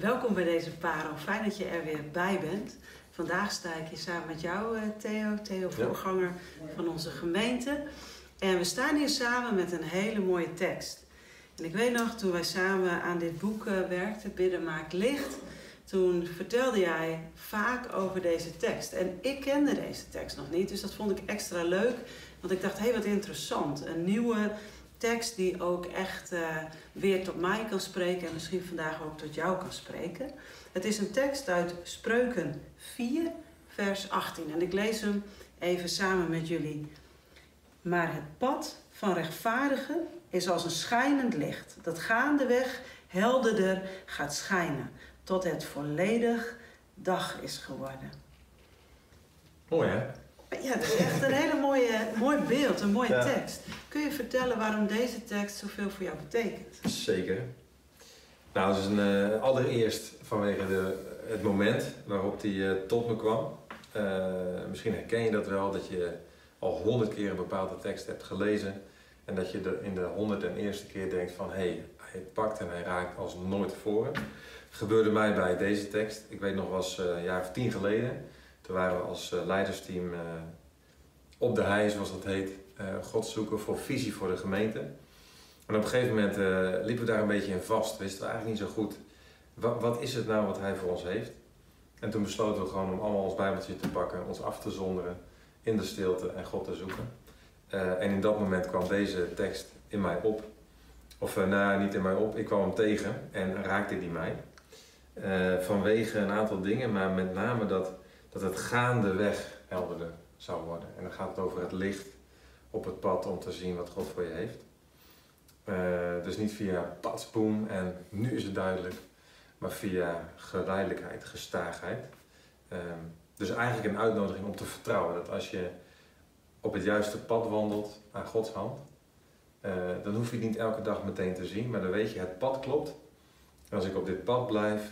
Welkom bij deze Paro. Fijn dat je er weer bij bent. Vandaag sta ik hier samen met jou, eh, Theo. Theo, voorganger van onze gemeente. En we staan hier samen met een hele mooie tekst. En ik weet nog, toen wij samen aan dit boek eh, werkten, Bidden maakt licht... toen vertelde jij vaak over deze tekst. En ik kende deze tekst nog niet, dus dat vond ik extra leuk. Want ik dacht, hé, hey, wat interessant. Een nieuwe tekst die ook echt uh, weer tot mij kan spreken en misschien vandaag ook tot jou kan spreken. Het is een tekst uit Spreuken 4, vers 18. En ik lees hem even samen met jullie. Maar het pad van rechtvaardigen is als een schijnend licht, dat gaandeweg helderder gaat schijnen, tot het volledig dag is geworden. Mooi hè? Ja, dat is echt een hele mooie, mooi beeld, een mooie tekst. Kun je vertellen waarom deze tekst zoveel voor jou betekent? Zeker. Nou, het is een, uh, allereerst vanwege de, het moment waarop die uh, tot me kwam. Uh, misschien herken je dat wel, dat je al honderd keer een bepaalde tekst hebt gelezen. En dat je er in de honderd en eerste keer denkt van, hé, hey, hij pakt en hij raakt als nooit tevoren. gebeurde mij bij deze tekst. Ik weet nog, was een jaar of tien geleden toen waren we als eh, leidersteam eh, op de hei, zoals dat heet, eh, God zoeken voor visie voor de gemeente. En op een gegeven moment liepen we daar een beetje in vast. Wisten we eigenlijk niet zo goed, wat, wat is het nou wat hij voor ons heeft? En toen besloten we gewoon om allemaal ons bijbeltje te pakken, ons af te zonderen in de stilte en God te zoeken. Uh, en in dat moment kwam deze tekst in mij op. Of uh, nou, niet in mij op, ik kwam hem tegen en raakte die mij. Vanwege een aantal dingen, maar met name dat dat het gaandeweg helderder zou worden. En dan gaat het over het licht op het pad om te zien wat God voor je heeft. Uh, dus niet via padsboom en nu is het duidelijk, maar via geleidelijkheid, gestaagheid. Uh, dus eigenlijk een uitnodiging om te vertrouwen dat als je op het juiste pad wandelt aan Gods hand, uh, dan hoef je het niet elke dag meteen te zien, maar dan weet je het pad klopt. En als ik op dit pad blijf,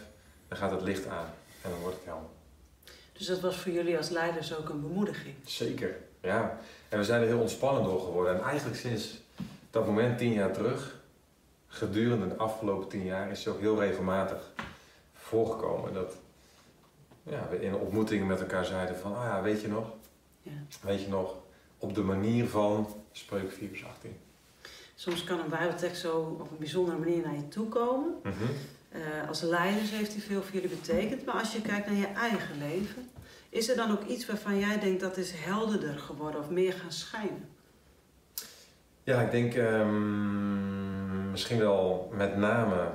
dan gaat het licht aan en dan wordt het helder. Dus dat was voor jullie als leiders ook een bemoediging. Zeker, ja. En we zijn er heel ontspannen door geworden. En eigenlijk sinds dat moment tien jaar terug, gedurende de afgelopen tien jaar, is het ook heel regelmatig voorgekomen dat ja, we in ontmoetingen met elkaar zeiden van, ah ja, weet je nog? Ja. Weet je nog? Op de manier van Spreuk 4 vers 18. Soms kan een bijbeltekst zo op een bijzondere manier naar je toe komen. Mm uh, als leiders heeft hij veel voor jullie betekend. Maar als je kijkt naar je eigen leven, is er dan ook iets waarvan jij denkt dat is helderder geworden of meer gaan schijnen? Ja, ik denk um, misschien wel met name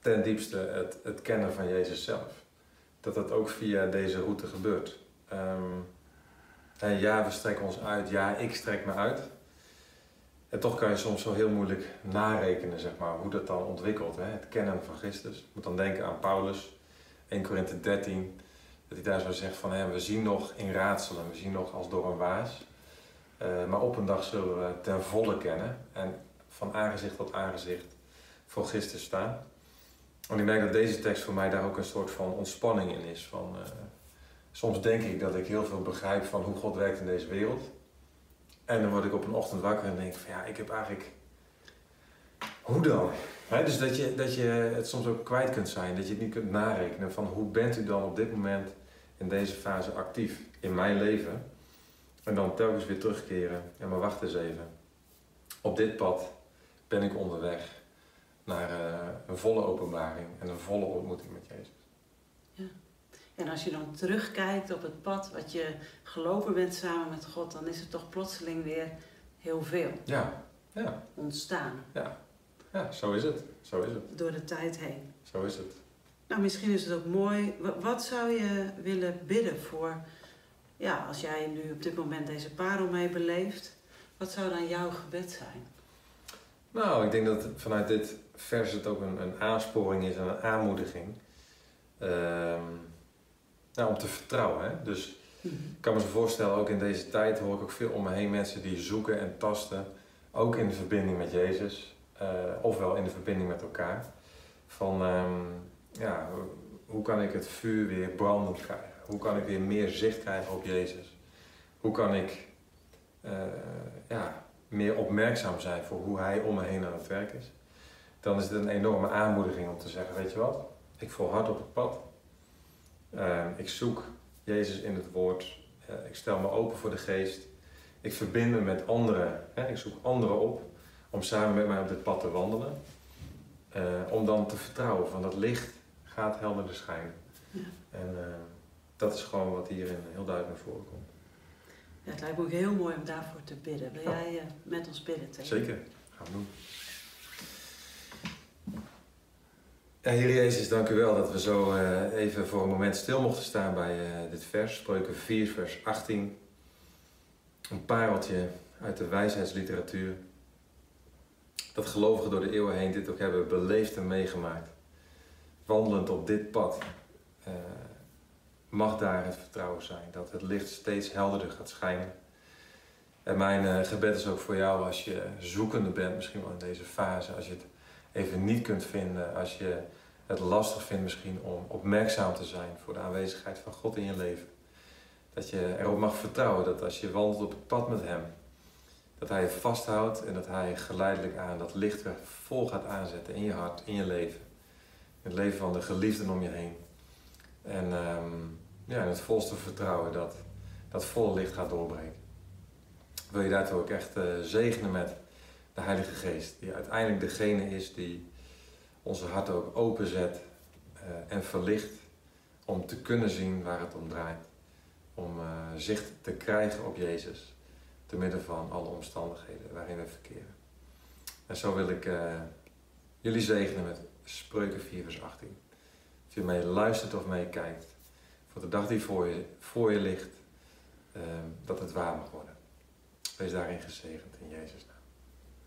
ten diepste het, het, kennen van Jezus zelf. Dat dat ook via deze route gebeurt. En ja, we strekken ons uit. Ja, ik strek me uit. En toch kan je soms zo heel moeilijk narekenen, zeg maar, hoe dat dan ontwikkelt. Hè? Het kennen van Christus. Je moet dan denken aan Paulus, 1 Korinthe 13, dat hij daar zo zegt van, hè, we zien nog in raadselen, we zien nog als door een waas. Uh, maar op een dag zullen we ten volle kennen en van aangezicht tot aangezicht voor Christus staan. En ik merk dat deze tekst voor mij daar ook een soort van ontspanning in is. Van, uh, soms denk ik dat ik heel veel begrijp van hoe God werkt in deze wereld. En dan word ik op een ochtend wakker en denk van ja, ik heb eigenlijk. Hoe dan? dus dat je, dat je het soms ook kwijt kunt zijn, dat je het niet kunt narekenen van hoe bent u dan op dit moment in deze fase actief in mijn leven. En dan telkens weer terugkeren. Ja, maar wacht eens even. Op dit pad ben ik onderweg naar uh, een volle openbaring en een volle ontmoeting met Jezus. En als je dan terugkijkt op het pad wat je gelopen bent samen met God, dan is er toch plotseling weer heel veel ja. Ja. ontstaan. Ja. ja, zo is het. Zo is het. Door de tijd heen. Zo is het. Nou, misschien is het ook mooi. Wat zou je willen bidden voor, ja, als jij nu op dit moment deze parel mee beleeft, wat zou dan jouw gebed zijn? Nou, ik denk dat vanuit dit vers het ook een, een aansporing is en een aanmoediging. Ehm, nou, om te vertrouwen. Hè? Dus ik kan me zo voorstellen, ook in deze tijd hoor ik ook veel om me heen mensen die zoeken en tasten. Ook in de verbinding met Jezus, uh, ofwel in de verbinding met elkaar. Van um, ja, hoe kan ik het vuur weer brandend krijgen? Hoe kan ik weer meer zicht krijgen op Jezus? Hoe kan ik uh, ja, meer opmerkzaam zijn voor hoe Hij om me heen aan het werk is? Dan is het een enorme aanmoediging om te zeggen, weet je wat? ik volhard op het pad. Ehm, ik zoek Jezus in het woord. ik stel me open voor de geest. Ik verbind me met anderen. Hè? Ik zoek anderen op om samen met mij op dit pad te wandelen. om dan te vertrouwen van dat licht gaat helderder schijnen. Ja. En dat is gewoon wat hierin heel duidelijk naar voren komt. Ja, het lijkt me ook heel mooi om daarvoor te bidden. Wil jij met ons bidden? Tegen? Zeker, gaan we doen. Ja, Heer Jezus, dank u wel dat we zo uh, even voor een moment stil mochten staan bij uh, dit vers, Spreuken 4, vers 18. Een pareltje uit de wijsheidsliteratuur. Dat gelovigen door de eeuwen heen dit ook hebben beleefd en meegemaakt. Wandelend op dit pad mag daar het vertrouwen zijn. Dat het licht steeds helderder gaat schijnen. En mijn gebed is ook voor jou als je zoekende bent, misschien wel in deze fase. Als je het even niet kunt vinden. Als je het lastig vindt misschien om opmerkzaam te zijn voor de aanwezigheid van God in je leven. Dat je erop mag vertrouwen dat als je wandelt op het pad met Hem, dat Hij je vasthoudt en dat Hij geleidelijk aan dat licht weer vol gaat aanzetten in je hart, in je leven. In het leven van de geliefden om je heen. En um, ja, het volste vertrouwen dat dat volle licht gaat doorbreken. Wil je daartoe ook echt uh, zegenen met de Heilige Geest, die uiteindelijk degene is die onze hart ook openzet uh, en verlicht om te kunnen zien waar het om draait. Om uh, zicht te krijgen op Jezus, te midden van alle omstandigheden waarin we verkeren. En zo wil ik jullie zegenen met Spreuken 4 vers 18 je mee luistert of meekijkt, voor de dag die voor je, voor je ligt, dat het waar mag worden. Wees daarin gezegend in Jezus' naam.